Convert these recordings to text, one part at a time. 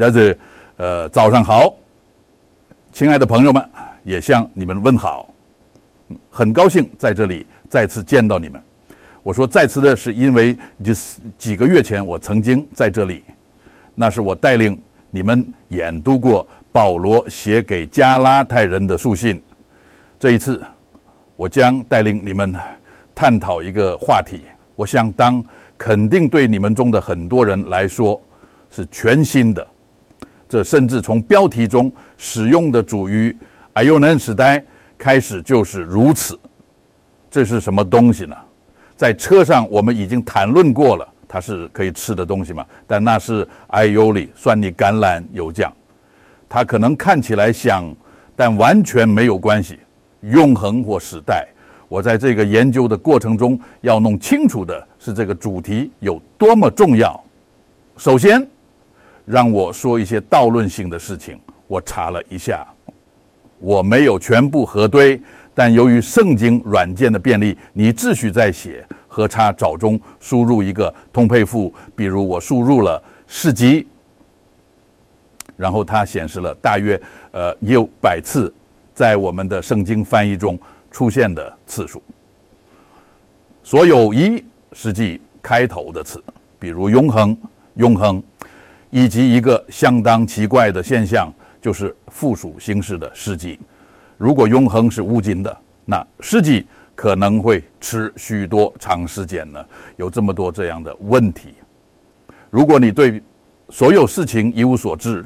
但是，呃，早上好，亲爱的朋友们，也向你们问好，很高兴在这里再次见到你们。我说再次的是因为就是几个月前我曾经在这里，那是我带领你们研读过保罗写给加拉太人的书信。这一次，我将带领你们探讨一个话题，我想当肯定对你们中的很多人来说是全新的。这甚至从标题中使用的主语“哎呦，那时代”开始就是如此。这是什么东西呢？在车上我们已经谈论过了，它是可以吃的东西嘛？但那是艾尤里酸你橄榄油酱，它可能看起来像，但完全没有关系。永恒或时代，我在这个研究的过程中要弄清楚的是这个主题有多么重要。首先，让我说一些道论性的事情。我查了一下，我没有全部核对，但由于圣经软件的便利，你秩序在写和查找中输入一个通配符，比如我输入了世纪，然后它显示了大约呃有百次。在我们的圣经翻译中出现的次数，所有一世纪开头的词，比如永恒、永恒，以及一个相当奇怪的现象，就是附属形式的世纪。如果永恒是无尽的，那世纪可能会吃许多长时间呢？有这么多这样的问题。如果你对所有事情一无所知，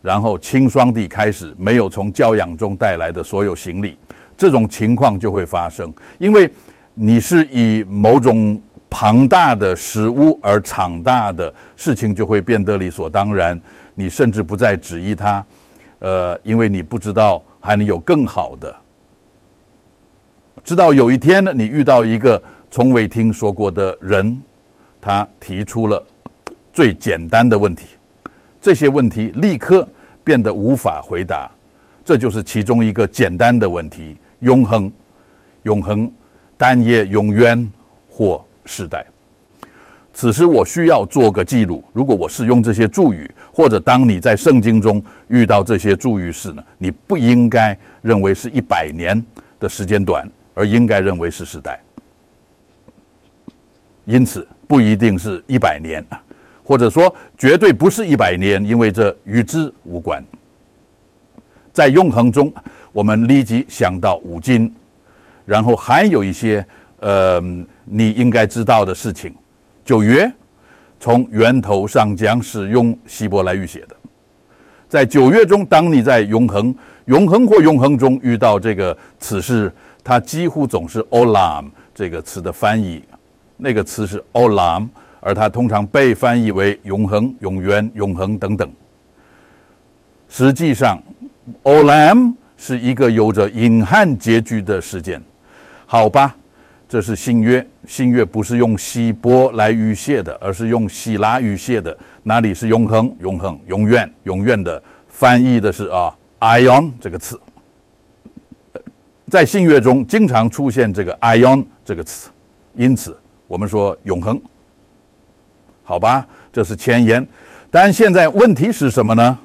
然后清霜地开始没有从教养中带来的所有行李，这种情况就会发生，因为你是以某种庞大的食物而长大的事情就会变得理所当然，你甚至不再质疑它，呃，因为你不知道还能有更好的。直到有一天呢，你遇到一个从未听说过的人，他提出了最简单的问题。这些问题立刻变得无法回答，这就是其中一个简单的问题：永恒、永恒、但也永远或世代。此时我需要做个记录。如果我是用这些助语，或者当你在圣经中遇到这些助语时呢？你不应该认为是一百年的时间短，而应该认为是时代。因此，不一定是一百年。或者说，绝对不是一百年，因为这与之无关。在永恒中，我们立即想到五经，然后还有一些呃，你应该知道的事情。九月从源头上讲是用希伯来语写的。在九月中，当你在永恒、永恒或永恒中遇到这个此事，它几乎总是 “olam” 这个词的翻译。那个词是 “olam”。而它通常被翻译为永恒、永远、永恒等等。实际上，Olam 是一个有着隐含结局的事件。好吧，这是新约，新约不是用希波来语谢的，而是用希拉语谢的。哪里是永恒、永恒、永远、永远的？翻译的是啊，ion 这个词。在新约中经常出现这个 ion 这个词，因此我们说永恒。好吧，这是前言，但现在问题是什么呢？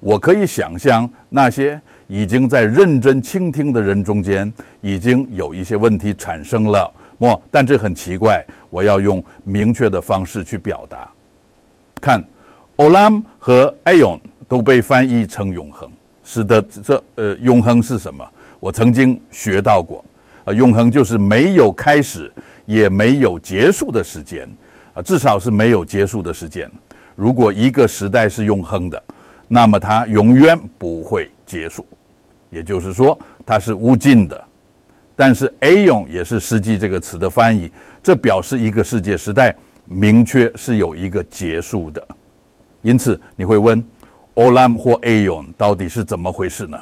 我可以想象那些已经在认真倾听的人中间，已经有一些问题产生了。莫，但这很奇怪，我要用明确的方式去表达。看，olam 和 ayon 都被翻译成永恒，使得这呃永恒是什么？我曾经学到过，啊，永恒就是没有开始也没有结束的时间。啊，至少是没有结束的时间。如果一个时代是永恒的，那么它永远不会结束，也就是说它是无尽的。但是 a o n ”也是“实际”这个词的翻译，这表示一个世界时代明确是有一个结束的。因此你会问：“olam 或 a o n ”到底是怎么回事呢？”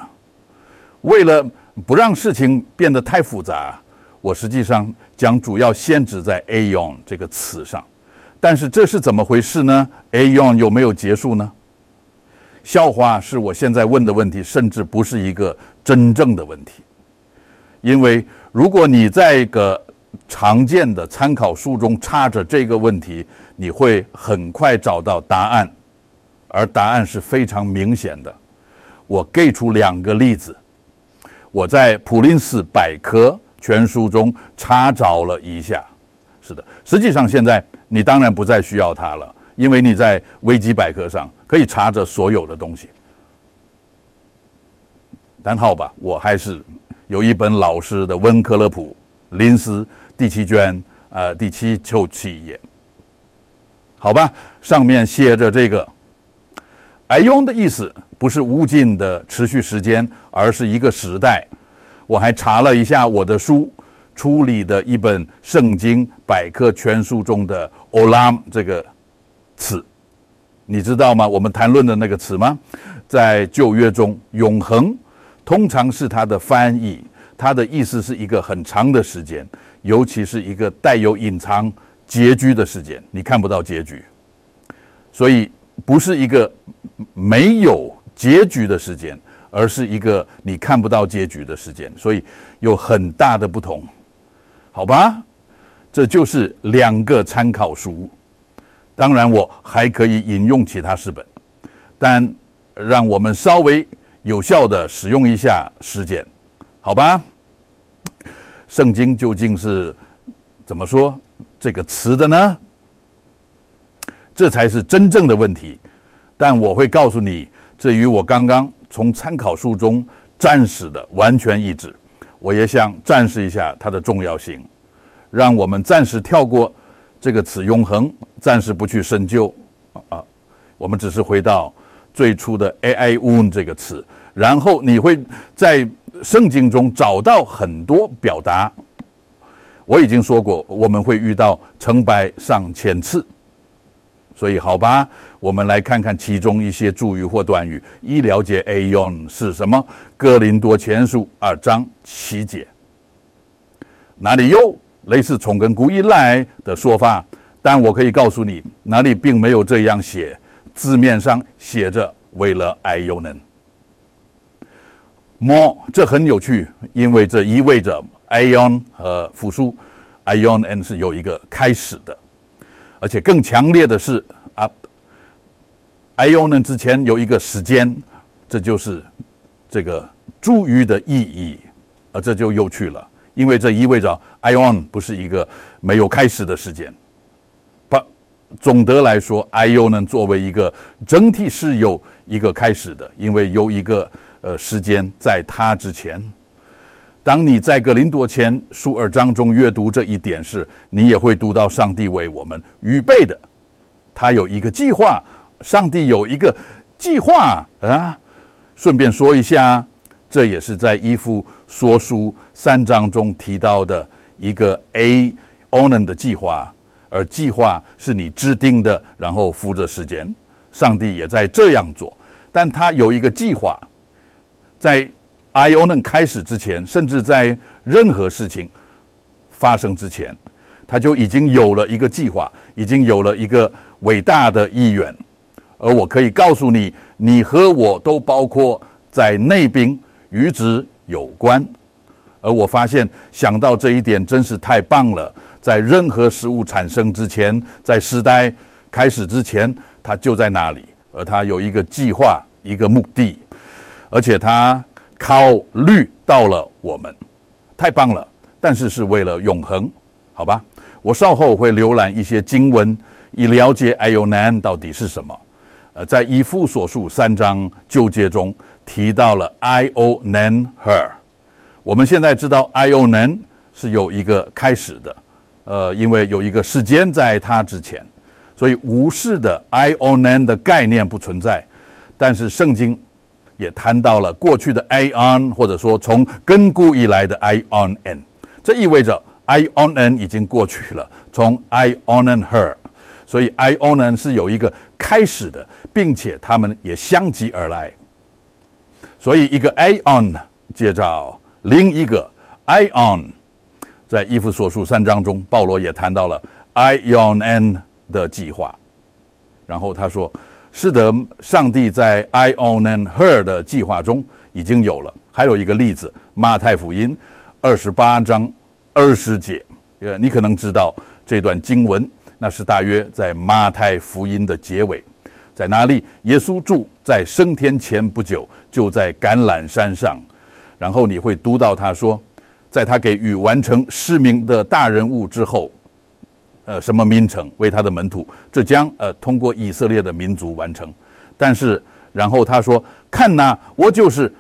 为了不让事情变得太复杂，我实际上将主要限制在 a o n ”这个词上。但是这是怎么回事呢？Aon 有没有结束呢？笑话是我现在问的问题，甚至不是一个真正的问题。因为如果你在一个常见的参考书中插着这个问题，你会很快找到答案，而答案是非常明显的。我给出两个例子，我在普林斯百科全书中查找了一下。是的，实际上现在你当然不再需要它了，因为你在维基百科上可以查着所有的东西。但好吧，我还是有一本老师的温克勒普林斯第七卷，呃，第七九七页。好吧，上面写着这个 “ion” 的意思不是无尽的持续时间，而是一个时代。我还查了一下我的书处理的一本圣经百科全书中的 “olam” 这个词，你知道吗？我们谈论的那个词吗？在旧约中，永恒。通常是它的翻译，它的意思是一个很长的时间，尤其是一个带有隐藏结局的时间，你看不到结局，所以不是一个没有结局的时间，而是一个你看不到结局的时间，所以有很大的不同，好吧？这就是两个参考书，当然我还可以引用其他四本，但让我们稍微。有效的使用一下时间，好吧？圣经究竟是怎么说这个词的呢？这才是真正的问题。但我会告诉你，这与我刚刚从参考书中暂时的完全一致。我也想展示一下它的重要性，让我们暂时跳过这个词“永恒”，暂时不去深究啊。我们只是回到。最初的 “ai un” 这个词，然后你会在圣经中找到很多表达。我已经说过，我们会遇到成百上千次，所以好吧，我们来看看其中一些助语或短语，以了解 “aion” 是什么。哥林多前书二章七节，哪里有类似“从根古以来”的说法？但我可以告诉你，哪里并没有这样写。字面上写着“为了爱又能”，么这很有趣，因为这意味着 ion 和复数 ion n 是有一个开始的，而且更强烈的是啊，ion 之前有一个时间，这就是这个助语的意义，而这就有趣了，因为这意味着 ion 不是一个没有开始的时间。总的来说，I/O 呢作为一个整体是有一个开始的，因为有一个呃时间在它之前。当你在格林多前书二章中阅读这一点时，你也会读到上帝为我们预备的，他有一个计划，上帝有一个计划啊。顺便说一下，这也是在伊夫说书三章中提到的一个 A/Onen 的计划。而计划是你制定的，然后负责时间。上帝也在这样做，但他有一个计划，在 I O N 开始之前，甚至在任何事情发生之前，他就已经有了一个计划，已经有了一个伟大的意愿。而我可以告诉你，你和我都包括在内兵与之有关。而我发现，想到这一点，真是太棒了。在任何事物产生之前，在时代开始之前，它就在那里，而它有一个计划，一个目的，而且它考虑到了我们，太棒了！但是是为了永恒，好吧？我稍后会浏览一些经文，以了解 I O N 到底是什么。呃，在以父所述三章九节中提到了 I O N her，我们现在知道 I O N 是有一个开始的。呃，因为有一个时间在它之前，所以无视的 I on n 的概念不存在。但是圣经也谈到了过去的 I on，或者说从根固以来的 I on N，这意味着 I on N 已经过去了，从 IONN her，所以 I on N 是有一个开始的，并且他们也相继而来。所以一个 I on 接着另一个 I on。在《伊夫所述三章》中，保罗也谈到了 I on N 的计划。然后他说：“是的，上帝在 I on N her 的计划中已经有了。”还有一个例子，《马太福音》二十八章二十节。呃，你可能知道这段经文，那是大约在《马太福音》的结尾，在在哪里？耶稣住在升天前不久，就在橄榄山上。然后你会读到他说，在他给予完成使命的大人物之后，呃，什么名称为他的门徒？这将呃通过以色列的民族完成。但是然后他说：“看哪，我就是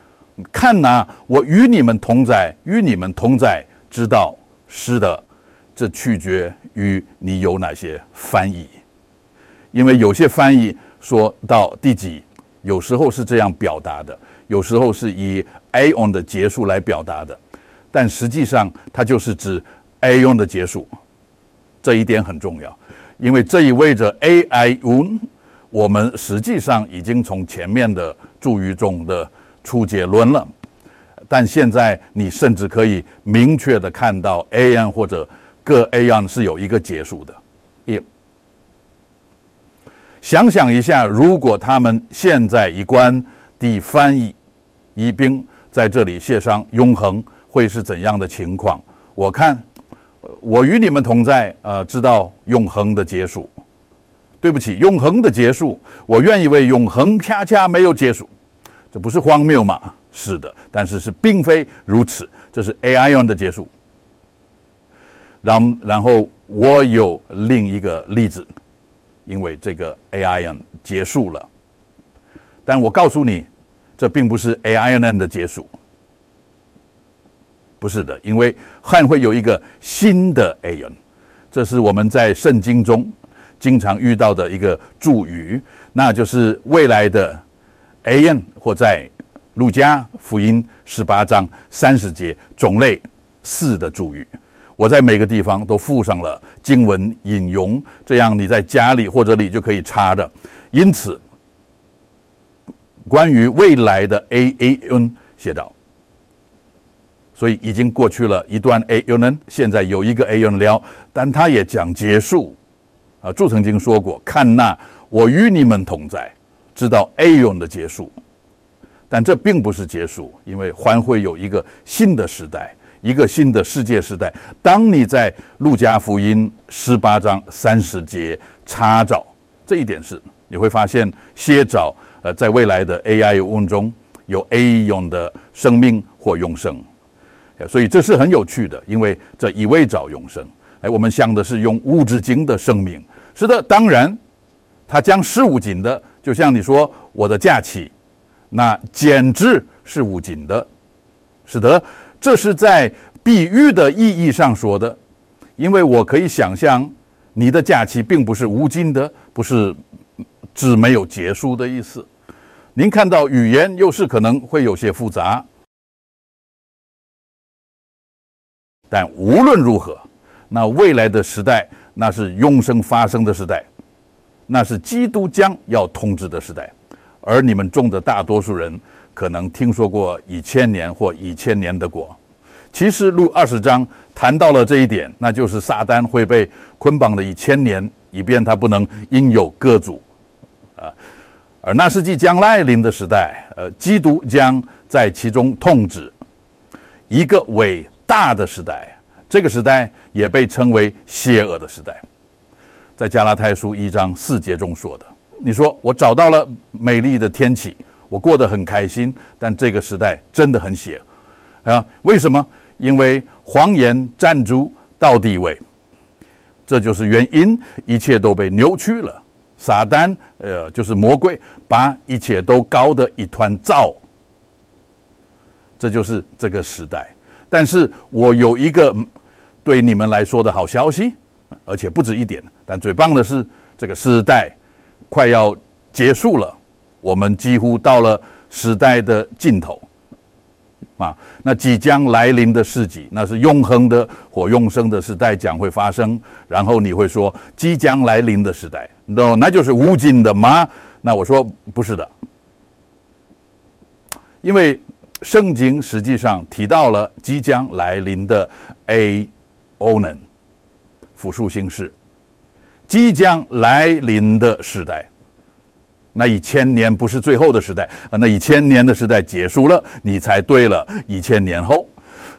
看哪，我与你们同在，与你们同在。知道是的，这取决于你有哪些翻译，因为有些翻译说到第几，有时候是这样表达的。”有时候是以 aon 的结束来表达的，但实际上它就是指 aon 的结束，这一点很重要，因为这意味着 aion，我们实际上已经从前面的注语中的出结论了，但现在你甚至可以明确的看到 an 或者各 aon 是有一个结束的。也想想一下，如果他们现在一关的翻译。一兵在这里协商永恒会是怎样的情况？我看我与你们同在，呃，知道永恒的结束。对不起，永恒的结束，我愿意为永恒恰恰没有结束，这不是荒谬吗？是的，但是是并非如此，这是 AION 的结束。然然后我有另一个例子，因为这个 AION 结束了，但我告诉你。这并不是 A I N 的结束，不是的，因为还会有一个新的 A N，这是我们在圣经中经常遇到的一个助语，那就是未来的 A N 或在路加福音十八章三十节种类四的助语。我在每个地方都附上了经文引用，这样你在家里或者里就可以查的。因此。关于未来的 A A N 写道，所以已经过去了一段 A U N，现在有一个 A N 了，但他也讲结束。啊，主曾经说过：“看那我与你们同在，知道 A U N 的结束。”但这并不是结束，因为还会有一个新的时代，一个新的世界时代。当你在路加福音十八章三十节查找这一点时，你会发现先找。呃，在未来的 AI 问中有 A 用的生命或永生，所以这是很有趣的，因为这意味着永生。哎，我们想的是用物质金的生命，是的，当然，它将事无尽的，就像你说我的假期，那简直是无尽的，是的，这是在比喻的意义上说的，因为我可以想象你的假期并不是无尽的，不是指没有结束的意思。您看到语言又是可能会有些复杂，但无论如何，那未来的时代，那是永生发生的时代，那是基督将要统治的时代。而你们中的大多数人可能听说过一千年或一千年的果。其实录二十章谈到了这一点，那就是撒旦会被捆绑了一千年，以便他不能应有各主啊。而那是即将来临的时代，呃，基督将在其中统治一个伟大的时代。这个时代也被称为邪恶的时代，在加拉太书一章四节中说的。你说我找到了美丽的天气，我过得很开心，但这个时代真的很邪啊！为什么？因为谎言占住到地位，这就是原因，一切都被扭曲了。撒旦，呃，就是魔鬼，把一切都搞得一团糟。这就是这个时代。但是我有一个对你们来说的好消息，而且不止一点。但最棒的是，这个时代快要结束了，我们几乎到了时代的尽头。啊，那即将来临的世纪，那是永恒的或永生的时代将会发生。然后你会说，即将来临的时代，no，那就是无尽的吗？那我说不是的，因为圣经实际上提到了即将来临的 a o n e n 复数形式，即将来临的时代。那一千年不是最后的时代啊！那一千年的时代结束了，你才对了。一千年后，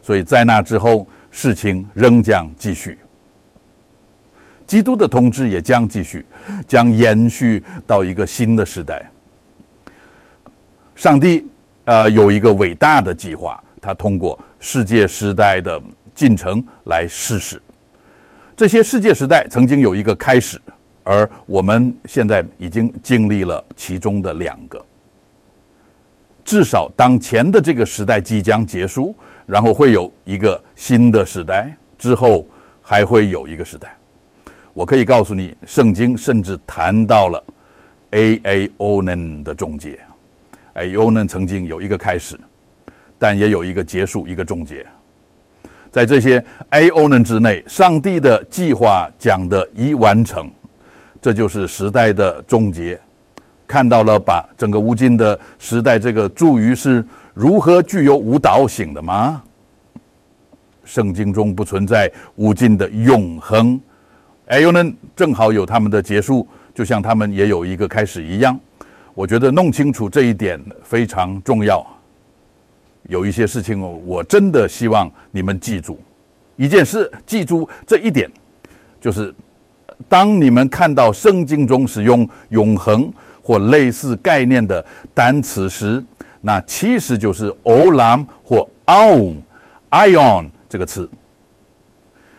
所以在那之后，事情仍将继续。基督的统治也将继续，将延续到一个新的时代。上帝呃有一个伟大的计划，他通过世界时代的进程来试试。这些世界时代曾经有一个开始，而我们现在已经经历了其中的两个。至少当前的这个时代即将结束，然后会有一个新的时代，之后还会有一个时代。我可以告诉你，圣经甚至谈到了 A A O N 的终结。A O N 曾经有一个开始，但也有一个结束，一个终结。在这些 A O 呢之内，上帝的计划讲的已完成，这就是时代的终结。看到了，把整个无尽的时代这个注语是如何具有舞蹈性的吗？圣经中不存在无尽的永恒，A O 呢正好有他们的结束，就像他们也有一个开始一样。我觉得弄清楚这一点非常重要。有一些事情，我真的希望你们记住一件事，记住这一点，就是当你们看到圣经中使用永恒或类似概念的单词时，那其实就是 olam 或 aum，ion 这个词。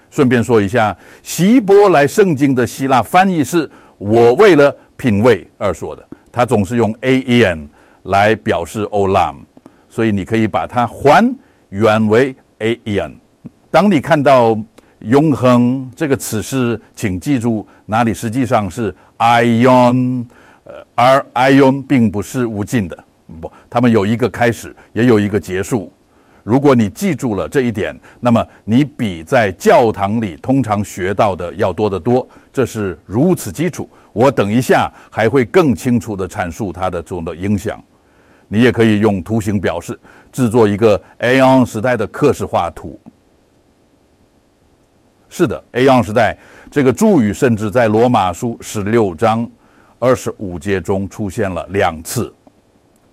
顺便说一下，希伯来圣经的希腊翻译是我为了品味而说的，它总是用 aen 来表示 olam。所以你可以把它还原为 a e n。当你看到永恒这个词时，请记住哪里实际上是 ion，而 ion 并不是无尽的，不，它们有一个开始，也有一个结束。如果你记住了这一点，那么你比在教堂里通常学到的要多得多。这是如此基础。我等一下还会更清楚地阐述它的这种的影响。你也可以用图形表示，制作一个 Aon 时代的刻式画图。是的，Aon 时代这个注语甚至在罗马书十六章二十五节中出现了两次。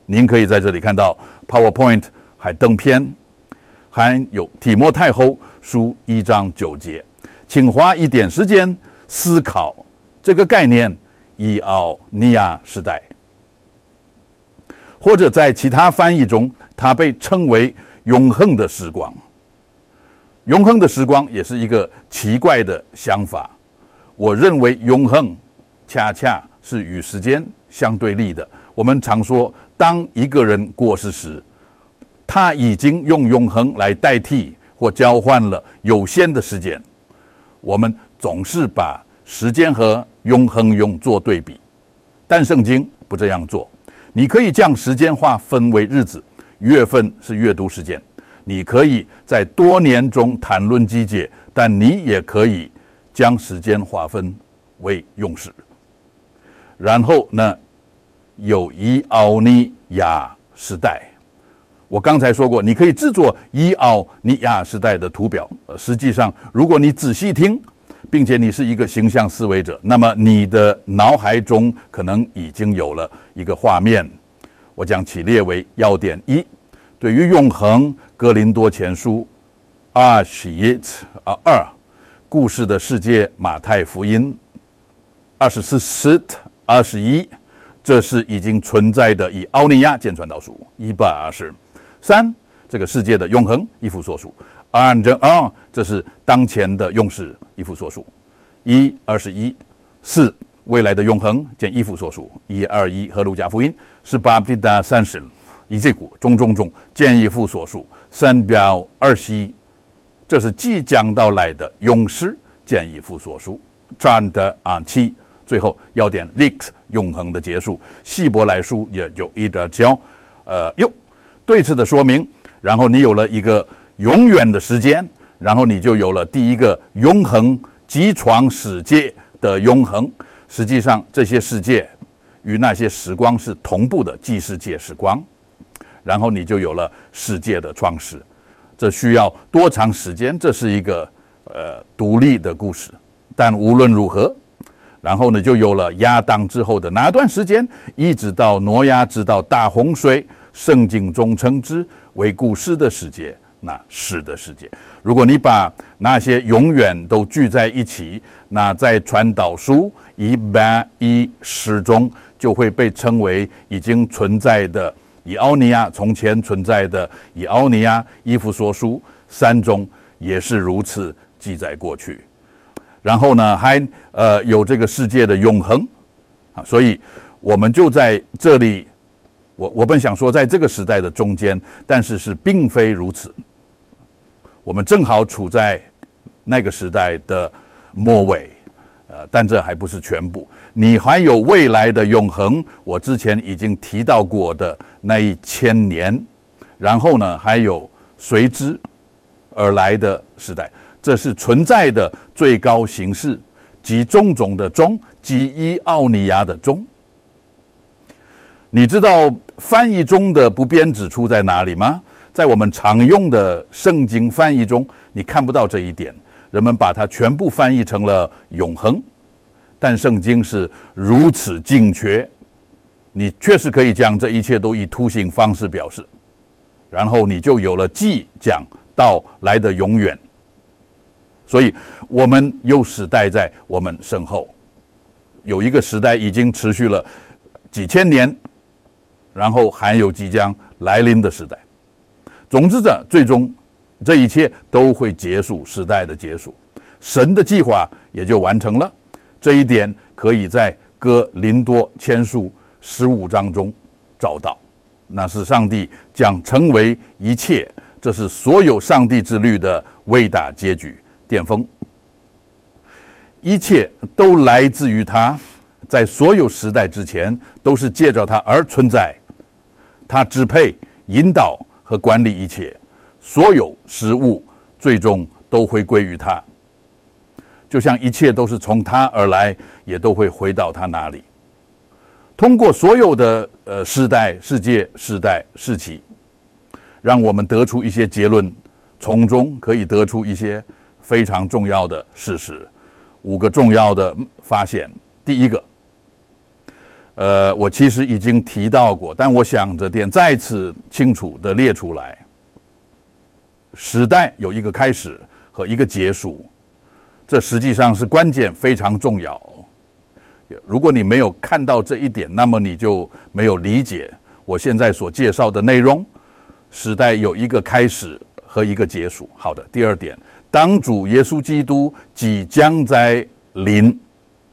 您可以在这里看到 PowerPoint 还登篇，还有提摩太后书一章九节，请花一点时间思考这个概念——伊奥尼亚时代。或者在其他翻译中，它被称为“永恒的时光”。永恒的时光也是一个奇怪的想法。我认为永恒恰恰是与时间相对立的。我们常说，当一个人过世时，他已经用永恒来代替或交换了有限的时间。我们总是把时间和永恒用作对比，但圣经不这样做。你可以将时间划分为日子，月份是阅读时间。你可以在多年中谈论季节，但你也可以将时间划分为用时。然后呢，有伊奥尼亚时代。我刚才说过，你可以制作伊奥尼亚时代的图表。实际上，如果你仔细听。并且你是一个形象思维者，那么你的脑海中可能已经有了一个画面。我将其列为要点一：对于永恒，《格林多前书》二十一啊二。故事的世界，《马太福音》二十四十二十一，这是已经存在的以奥尼亚见传道书一百二十。三。这个世界的永恒，一夫所属。按着啊，这是当前的用事一夫所述，一二十一四未来的永恒见一夫所述，一二一和路加福音是八比达三十，以这股中中中见一夫所述三表二十一，这是即将到来的勇士见一夫所述，转的啊七最后要点 lex 永恒的结束，希伯来书也有一个叫呃哟对此的说明，然后你有了一个。永远的时间，然后你就有了第一个永恒机床世界的永恒。实际上，这些世界与那些时光是同步的，即世界时光。然后你就有了世界的创始。这需要多长时间？这是一个呃独立的故事。但无论如何，然后呢，就有了亚当之后的那段时间，一直到挪亚，直到大洪水，圣经中称之为故事的世界。那是的世界。如果你把那些永远都聚在一起，那在传导书一百一十中就会被称为已经存在的以奥尼亚，从前存在的以奥尼亚。伊夫说书三中也是如此记载过去。然后呢，还呃有这个世界的永恒啊，所以我们就在这里。我我本想说，在这个时代的中间，但是是并非如此。我们正好处在那个时代的末尾，呃，但这还不是全部。你还有未来的永恒，我之前已经提到过的那一千年，然后呢，还有随之而来的时代，这是存在的最高形式，即种种的中，即伊奥尼亚的中。你知道翻译中的不变之处在哪里吗？在我们常用的圣经翻译中，你看不到这一点。人们把它全部翻译成了永恒，但圣经是如此精确，你确实可以将这一切都以图形方式表示，然后你就有了即讲到来的永远。所以，我们有时代在我们身后，有一个时代已经持续了几千年。然后还有即将来临的时代。总之，这最终这一切都会结束，时代的结束，神的计划也就完成了。这一点可以在哥林多前书十五章中找到。那是上帝将成为一切，这是所有上帝之律的伟大结局巅峰。一切都来自于他，在所有时代之前都是借着他而存在。他支配、引导和管理一切，所有事物最终都会归于他。就像一切都是从他而来，也都会回到他那里。通过所有的呃时代、世界、时代、时期，让我们得出一些结论，从中可以得出一些非常重要的事实。五个重要的发现：第一个。呃，我其实已经提到过，但我想着点再次清楚的列出来。时代有一个开始和一个结束，这实际上是关键，非常重要。如果你没有看到这一点，那么你就没有理解我现在所介绍的内容。时代有一个开始和一个结束。好的，第二点，当主耶稣基督即将在临，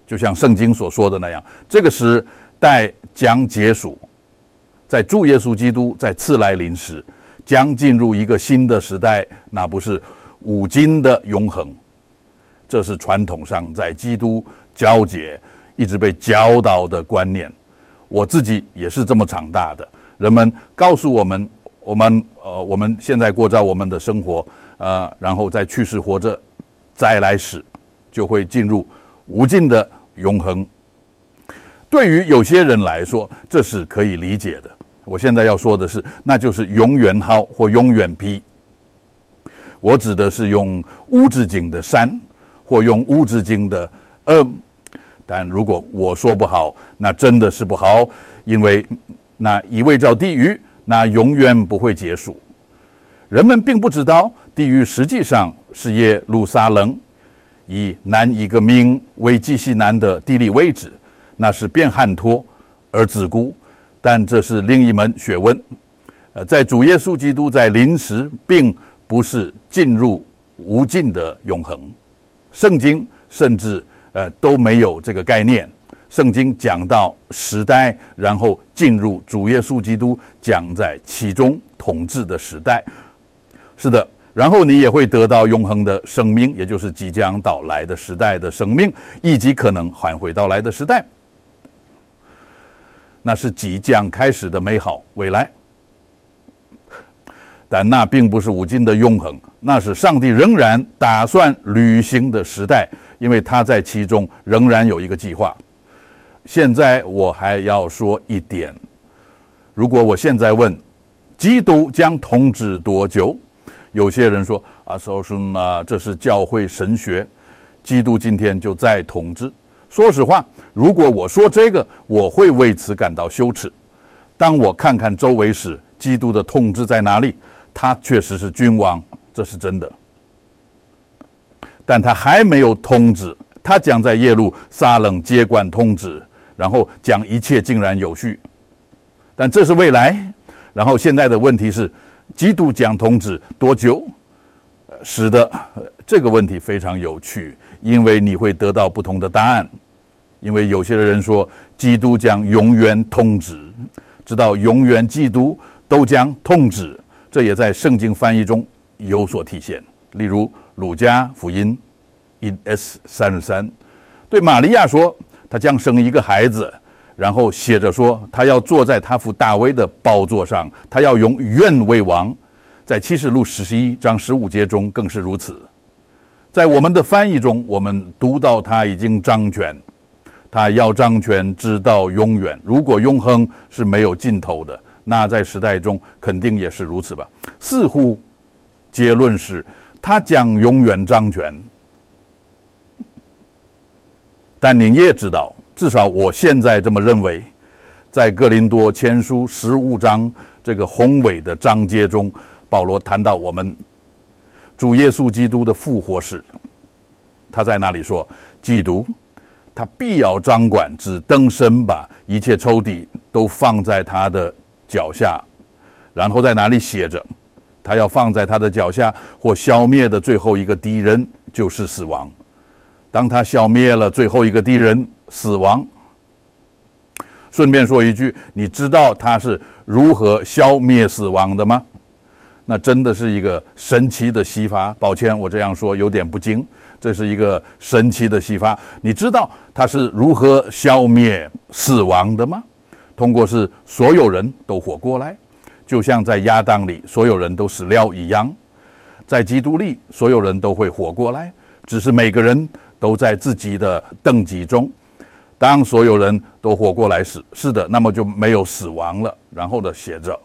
就像圣经所说的那样，这个是。代将结束，在主耶稣基督在次来临时，将进入一个新的时代，那不是五经的永恒，这是传统上在基督交接一直被教导的观念。我自己也是这么长大的。人们告诉我们，我们呃，我们现在过着我们的生活，呃，然后在去世活着，再来时就会进入无尽的永恒。对于有些人来说，这是可以理解的。我现在要说的是，那就是永远好或永远批。我指的是用物质经的山，或用物质经的嗯。但如果我说不好，那真的是不好，因为那一味叫地狱，那永远不会结束。人们并不知道，地狱实际上是耶路撒冷，以南一个名为基西南的地理位置。那是变汉托而子孤，但这是另一门学问。呃，在主耶稣基督在临时，并不是进入无尽的永恒。圣经甚至呃都没有这个概念。圣经讲到时代，然后进入主耶稣基督讲在其中统治的时代。是的，然后你也会得到永恒的生命，也就是即将到来的时代的生命，以及可能还会到来的时代。那是即将开始的美好未来，但那并不是五经的永恒，那是上帝仍然打算履行的时代，因为他在其中仍然有一个计划。现在我还要说一点：如果我现在问基督将统治多久，有些人说啊，说什么这是教会神学，基督今天就在统治。说实话，如果我说这个，我会为此感到羞耻。当我看看周围时，基督的统治在哪里？他确实是君王，这是真的。但他还没有通知，他将在耶路撒冷接管通知，然后将一切竟然有序。但这是未来。然后现在的问题是，基督将通知多久？使得这个问题非常有趣，因为你会得到不同的答案。因为有些人说，基督将永远通知，直到永远，基督都将通止。这也在圣经翻译中有所体现。例如，鲁家福音一 s 三十三，对玛利亚说，他将生一个孩子，然后写着说，他要坐在他父大卫的宝座上，他要永远为王。在启示录十一章十五节中更是如此。在我们的翻译中，我们读到他已经掌权，他要掌权直到永远。如果永恒是没有尽头的，那在时代中肯定也是如此吧？似乎结论是。他将永远掌权，但您也知道，至少我现在这么认为，在哥林多前书十五章这个宏伟的章节中，保罗谈到我们主耶稣基督的复活史。他在那里说：“基督，他必要掌管，只登身，把一切抽屉都放在他的脚下。”然后在哪里写着？他要放在他的脚下，或消灭的最后一个敌人就是死亡。当他消灭了最后一个敌人死亡，顺便说一句，你知道他是如何消灭死亡的吗？那真的是一个神奇的西法。抱歉，我这样说有点不精。这是一个神奇的西法。你知道它是如何消灭死亡的吗？通过是所有人都活过来。就像在亚当里所有人都死了一样，在基督里所有人都会活过来，只是每个人都在自己的等级中。当所有人都活过来时，是的，那么就没有死亡了。然后呢，写着：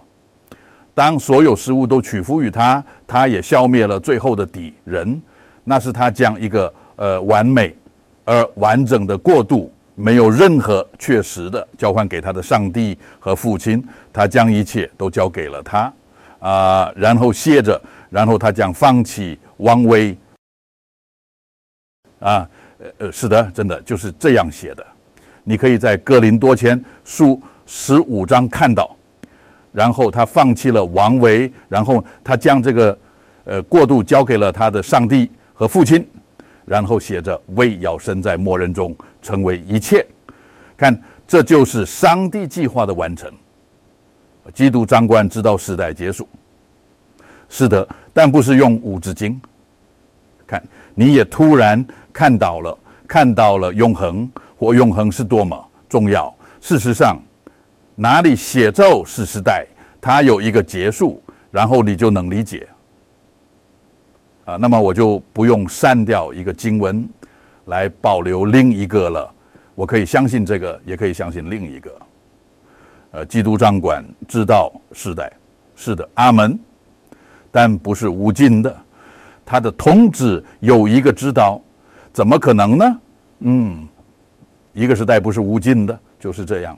当所有事物都屈服于他，他也消灭了最后的敌人。那是他将一个呃完美而完整的过渡。没有任何确实的交换给他的上帝和父亲，他将一切都交给了他，啊，然后歇着，然后他将放弃王位，啊，呃，是的，真的就是这样写的。你可以在哥林多前书十五章看到，然后他放弃了王位，然后他将这个呃过渡交给了他的上帝和父亲。然后写着“为要生在默认中，成为一切”，看，这就是上帝计划的完成。基督长官直到时代结束，是的，但不是用五字经。看，你也突然看到了，看到了永恒或永恒是多么重要。事实上，哪里写咒是时代，它有一个结束，然后你就能理解。啊，那么我就不用删掉一个经文，来保留另一个了。我可以相信这个，也可以相信另一个。呃，基督掌管知道时代，是的，阿门。但不是无尽的，他的统治有一个知道，怎么可能呢？嗯，一个时代不是无尽的，就是这样。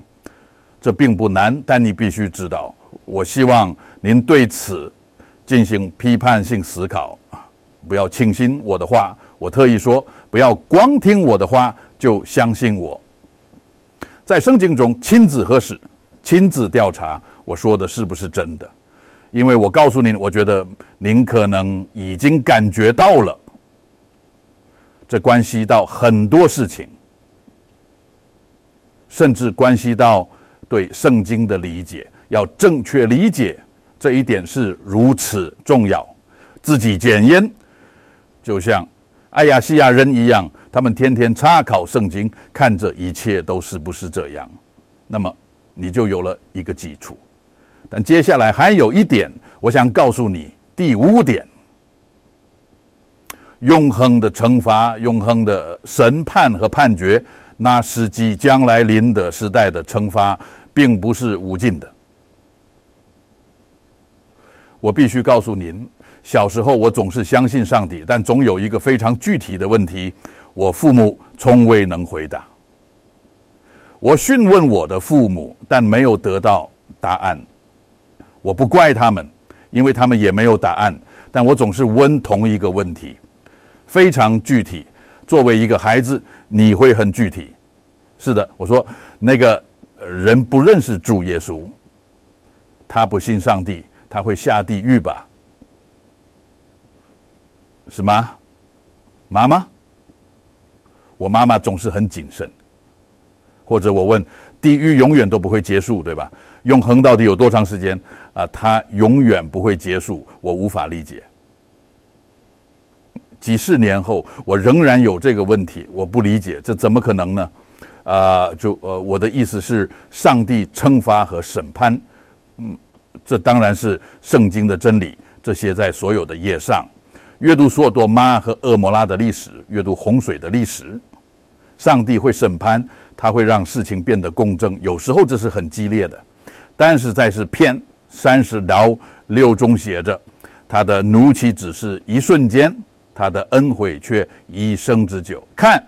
这并不难，但你必须知道。我希望您对此进行批判性思考。不要轻信我的话，我特意说，不要光听我的话就相信我。在圣经中，亲自核实、亲自调查我说的是不是真的，因为我告诉您，我觉得您可能已经感觉到了，这关系到很多事情，甚至关系到对圣经的理解，要正确理解这一点是如此重要，自己检验。就像爱亚西亚人一样，他们天天查考圣经，看这一切都是不是这样，那么你就有了一个基础。但接下来还有一点，我想告诉你，第五点：永恒的惩罚、永恒的审判和判决，那是即将来临的时代的惩罚，并不是无尽的。我必须告诉您。小时候，我总是相信上帝，但总有一个非常具体的问题，我父母从未能回答。我询问我的父母，但没有得到答案。我不怪他们，因为他们也没有答案。但我总是问同一个问题，非常具体。作为一个孩子，你会很具体。是的，我说那个人不认识主耶稣，他不信上帝，他会下地狱吧？什么？妈妈？我妈妈总是很谨慎。或者我问，地狱永远都不会结束，对吧？永恒到底有多长时间？啊，它永远不会结束，我无法理解。几十年后，我仍然有这个问题，我不理解，这怎么可能呢？啊，就呃，我的意思是，上帝惩罚和审判，嗯，这当然是圣经的真理，这些在所有的页上。阅读索多玛和恶魔拉的历史，阅读洪水的历史，上帝会审判，他会让事情变得公正。有时候这是很激烈的，但是在是篇三十到六中写着，他的怒气只是一瞬间。他的恩惠却一生之久，看，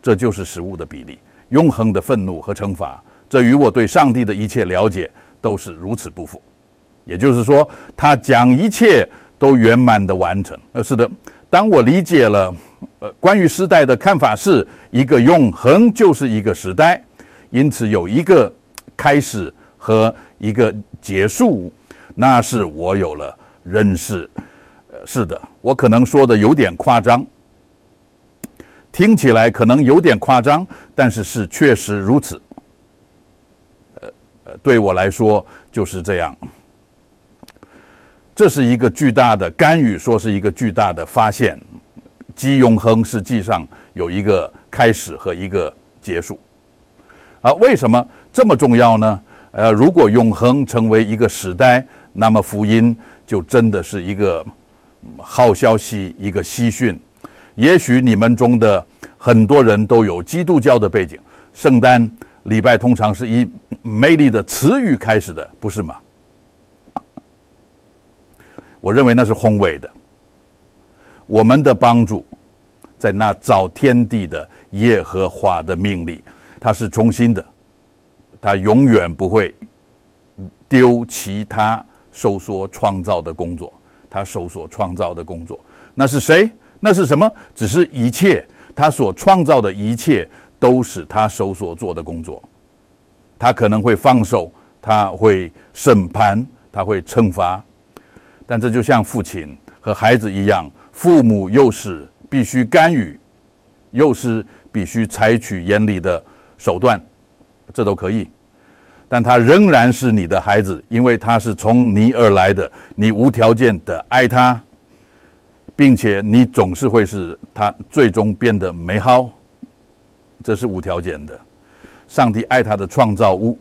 这就是食物的比例，永恒的愤怒和惩罚，这与我对上帝的一切了解都是如此不符。也就是说，他将一切都圆满的完成。呃，是的，当我理解了，呃，关于时代的看法是一个永恒就是一个时代，因此有一个开始和一个结束，那是我有了认识。是的，我可能说的有点夸张，听起来可能有点夸张，但是是确实如此。呃，对我来说就是这样。这是一个巨大的干预，说是一个巨大的发现。即永恒实际上有一个开始和一个结束。啊，为什么这么重要呢？呃，如果永恒成为一个时代，那么福音就真的是一个。好消息，一个喜讯。也许你们中的很多人都有基督教的背景。圣诞礼拜通常是以美丽的词语开始的，不是吗？我认为那是宏伟的。我们的帮助在那造天地的耶和华的命令，他是中心的，他永远不会丢弃他收缩创造的工作。他手所创造的工作，那是谁？那是什么？只是一切，他所创造的一切都是他手所做的工作。他可能会放手，他会审判，他会惩罚，但这就像父亲和孩子一样，父母又是必须干预，又是必须采取严厉的手段，这都可以。但他仍然是你的孩子，因为他是从你而来的，你无条件的爱他，并且你总是会使他最终变得美好，这是无条件的。上帝爱他的创造物，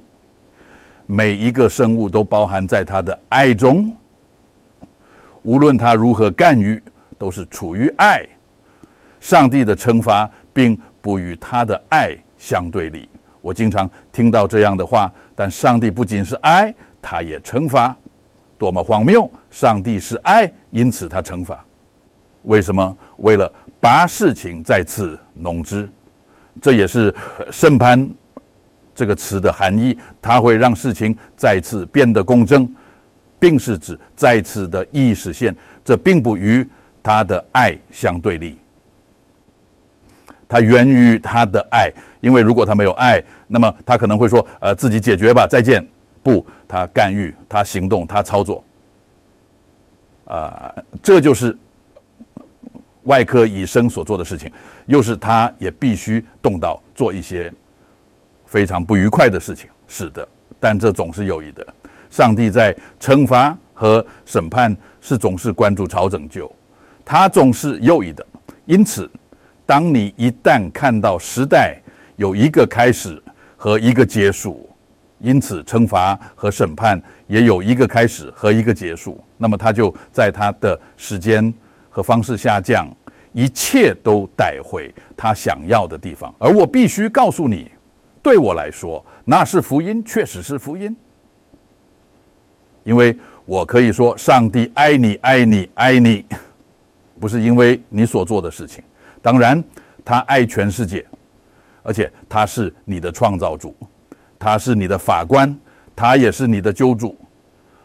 每一个生物都包含在他的爱中，无论他如何干预，都是处于爱。上帝的惩罚并不与他的爱相对立。我经常听到这样的话，但上帝不仅是爱，他也惩罚，多么荒谬！上帝是爱，因此他惩罚。为什么？为了把事情再次弄之，这也是审判这个词的含义。它会让事情再次变得公正，并是指再次的意义实现。这并不与他的爱相对立。它源于他的爱，因为如果他没有爱，那么他可能会说：“呃，自己解决吧，再见。”不，他干预，他行动，他操作。啊，这就是外科医生所做的事情，又是他也必须动刀做一些非常不愉快的事情。是的，但这总是有益的。上帝在惩罚和审判是总是关注朝拯救，他总是有益的。因此。当你一旦看到时代有一个开始和一个结束，因此惩罚和审判也有一个开始和一个结束，那么他就在他的时间和方式下降，一切都带回他想要的地方。而我必须告诉你，对我来说，那是福音，确实是福音，因为我可以说，上帝爱你，爱你，爱你，不是因为你所做的事情。当然，他爱全世界，而且他是你的创造主，他是你的法官，他也是你的救主。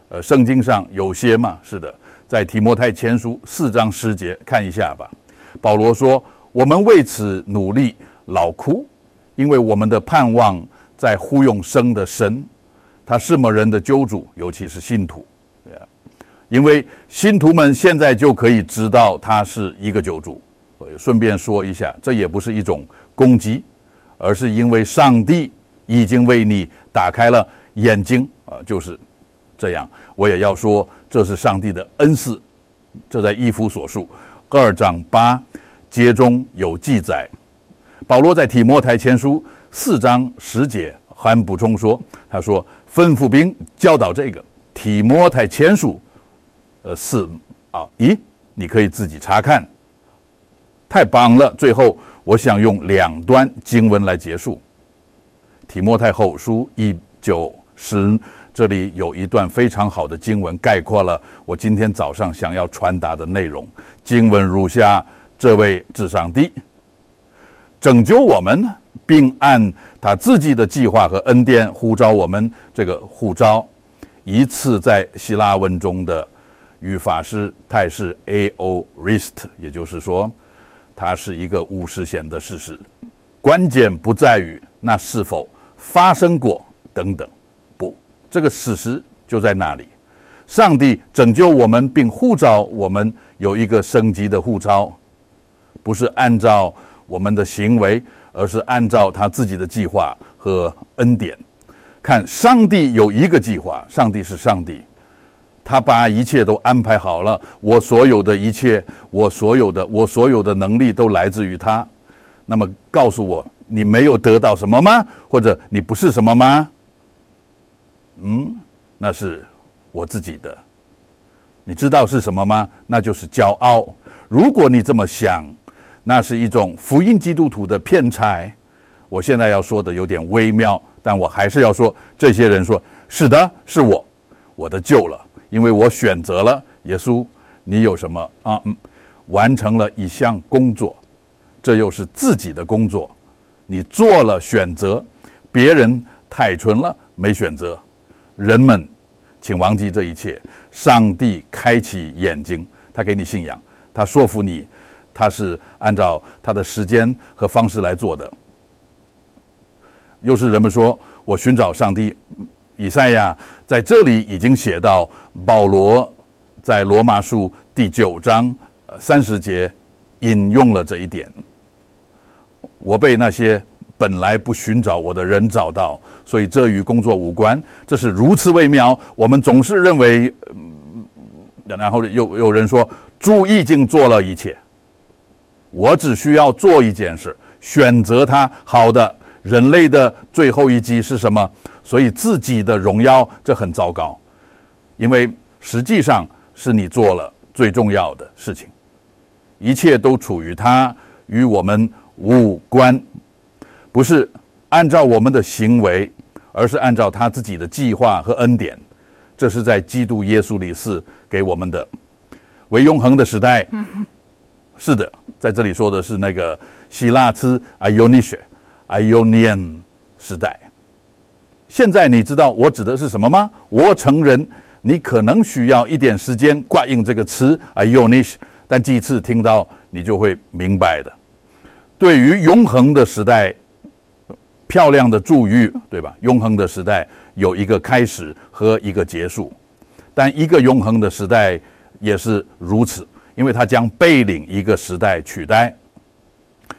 呃，圣经上有些嘛，是的，在提摩太前书四章十节看一下吧。保罗说：“我们为此努力老哭，因为我们的盼望在呼用生的神，他是某人的救主，尤其是信徒。因为信徒们现在就可以知道他是一个救主。顺便说一下，这也不是一种攻击，而是因为上帝已经为你打开了眼睛啊，就是这样。我也要说，这是上帝的恩赐。这在一夫所述二章八节中有记载。保罗在提摩太前书四章十节还补充说：“他说吩咐兵教导这个提摩太前书。”呃，四啊，咦，你可以自己查看，太棒了！最后，我想用两段经文来结束。提摩太后书一九十，这里有一段非常好的经文，概括了我今天早上想要传达的内容。经文如下：这位至上帝拯救我们，并按他自己的计划和恩典呼召我们。这个呼召，一次在希腊文中的。语法是泰式 aorist，也就是说，它是一个无实现的事实。关键不在于那是否发生过等等，不，这个事实就在那里。上帝拯救我们并护照我们有一个升级的护照，不是按照我们的行为，而是按照他自己的计划和恩典。看，上帝有一个计划，上帝是上帝。他把一切都安排好了，我所有的一切，我所有的，我所有的能力都来自于他。那么，告诉我，你没有得到什么吗？或者你不是什么吗？嗯，那是我自己的。你知道是什么吗？那就是骄傲。如果你这么想，那是一种福音基督徒的骗财。我现在要说的有点微妙，但我还是要说，这些人说是的，是我，我的救了。因为我选择了耶稣，你有什么啊？完成了一项工作，这又是自己的工作，你做了选择，别人太蠢了，没选择。人们，请忘记这一切。上帝开启眼睛，他给你信仰，他说服你，他是按照他的时间和方式来做的。又是人们说我寻找上帝。以赛亚在这里已经写到，保罗在罗马书第九章三十节引用了这一点。我被那些本来不寻找我的人找到，所以这与工作无关。这是如此微妙。我们总是认为，然后有有人说，主已经做了一切，我只需要做一件事，选择他。好的，人类的最后一击是什么？所以自己的荣耀，这很糟糕，因为实际上是你做了最重要的事情，一切都处于他，与我们无关，不是按照我们的行为，而是按照他自己的计划和恩典，这是在基督耶稣里是给我们的，为永恒的时代。是的，在这里说的是那个希腊词 Ionian 时代。现在你知道我指的是什么吗？我承认你可能需要一点时间挂印这个词 “Ionish”，但第一次听到你就会明白的。对于永恒的时代，漂亮的祝语，对吧？永恒的时代有一个开始和一个结束，但一个永恒的时代也是如此，因为它将被领一个时代取代。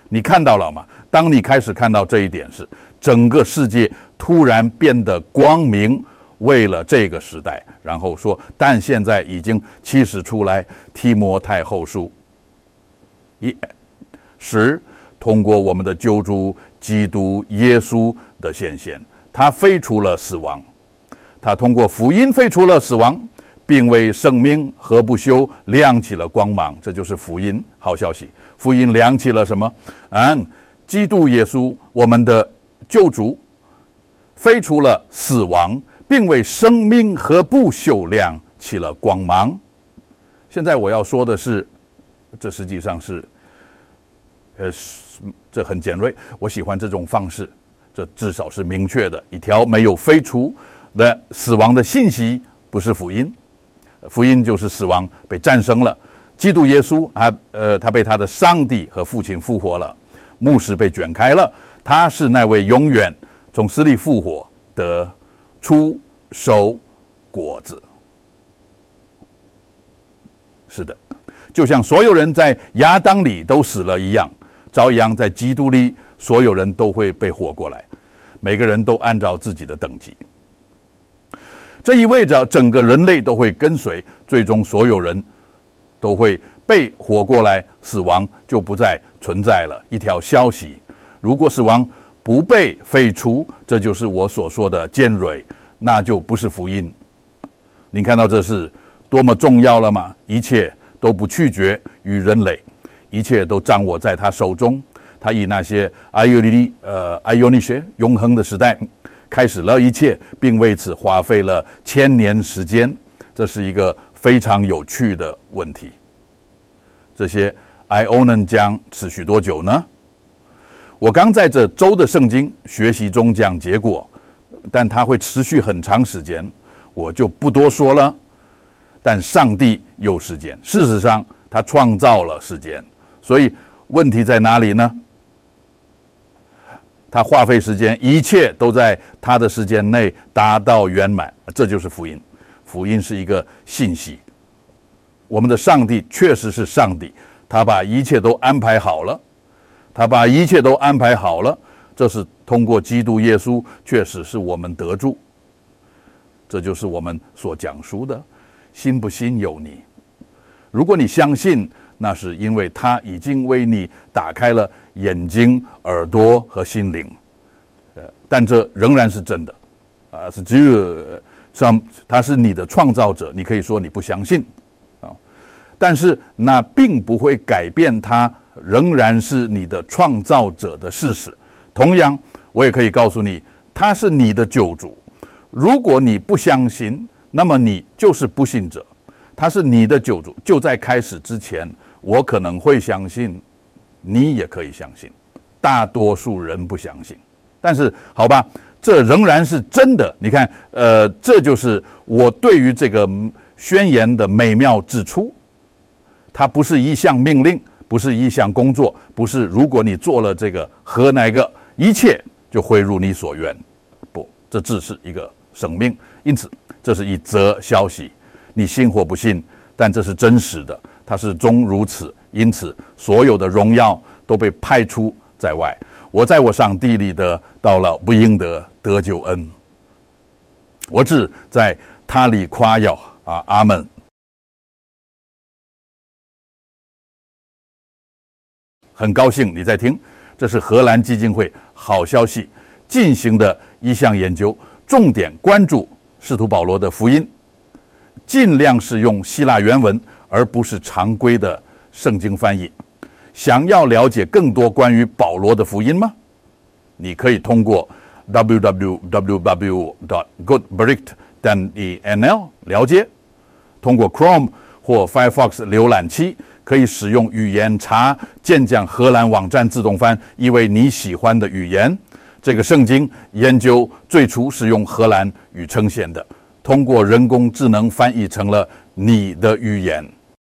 你看到了吗？当你开始看到这一点时，整个世界。突然变得光明，为了这个时代，然后说，但现在已经起始出来，提摩太后书一，十通过我们的救主基督耶稣的显现，他废除了死亡，他通过福音废除了死亡，并为生命和不朽亮起了光芒，这就是福音好消息。福音亮起了什么？嗯，基督耶稣，我们的救主。飞出了死亡，并为生命和不朽亮起了光芒。现在我要说的是，这实际上是，呃，这很尖锐。我喜欢这种方式，这至少是明确的一条没有飞出的死亡的信息不是福音。福音就是死亡被战胜了，基督耶稣啊，呃，他被他的上帝和父亲复活了，牧师被卷开了，他是那位永远从死里复活的出收果子。是的，就像所有人在亚当里都死了一样，照样在基督里，所有人都会被活过来，每个人都按照自己的等级。这意味着整个人类都会跟随，最终所有人都会被活过来，死亡就不再存在了。一条消息：如果死亡不被废除，这就是我所说的尖锐，那就不是福音。您看到这是多么重要了吗？一切都不拒绝于人类，一切都掌握在他手中。他以那些艾尤尼呃艾尤尼学永恒的时代。开始了一切，并为此花费了千年时间，这是一个非常有趣的问题。这些 I O N 将持续多久呢？我刚在这周的圣经学习中讲结果，但它会持续很长时间，我就不多说了。但上帝有时间，事实上他创造了时间，所以问题在哪里呢？他花费时间，一切都在他的时间内达到圆满，这就是福音。福音是一个信息。我们的上帝确实是上帝，他把一切都安排好了，他把一切都安排好了。这是通过基督耶稣，确实是我们得助。这就是我们所讲述的，信不信由你。如果你相信。那是因为他已经为你打开了眼睛、耳朵和心灵，呃，但这仍然是真的，啊，是只有上他是你的创造者，你可以说你不相信，啊，但是那并不会改变他仍然是你的创造者的事实。同样，我也可以告诉你，他是你的救主。如果你不相信，那么你就是不信者。他是你的救主，就在开始之前。我可能会相信，你也可以相信，大多数人不相信。但是，好吧，这仍然是真的。你看，呃，这就是我对于这个宣言的美妙之处。它不是一项命令，不是一项工作，不是如果你做了这个和那个，一切就会如你所愿。不，这只是一个生命。因此，这是一则消息，你信或不信，但这是真实的。它是终如此，因此所有的荣耀都被派出在外。我在我上帝里得到了不应得得救恩，我只在他里夸耀啊！阿门。很高兴你在听，这是荷兰基金会好消息进行的一项研究，重点关注使徒保罗的福音，尽量是用希腊原文。而不是常规的圣经翻译。想要了解更多关于保罗的福音吗？你可以通过 www.goodbrick.nl 了解。通过 Chrome 或 Firefox 浏览器，可以使用语言查健将荷兰网站自动翻译为你喜欢的语言。这个圣经研究最初是用荷兰语呈现的，通过人工智能翻译成了你的语言。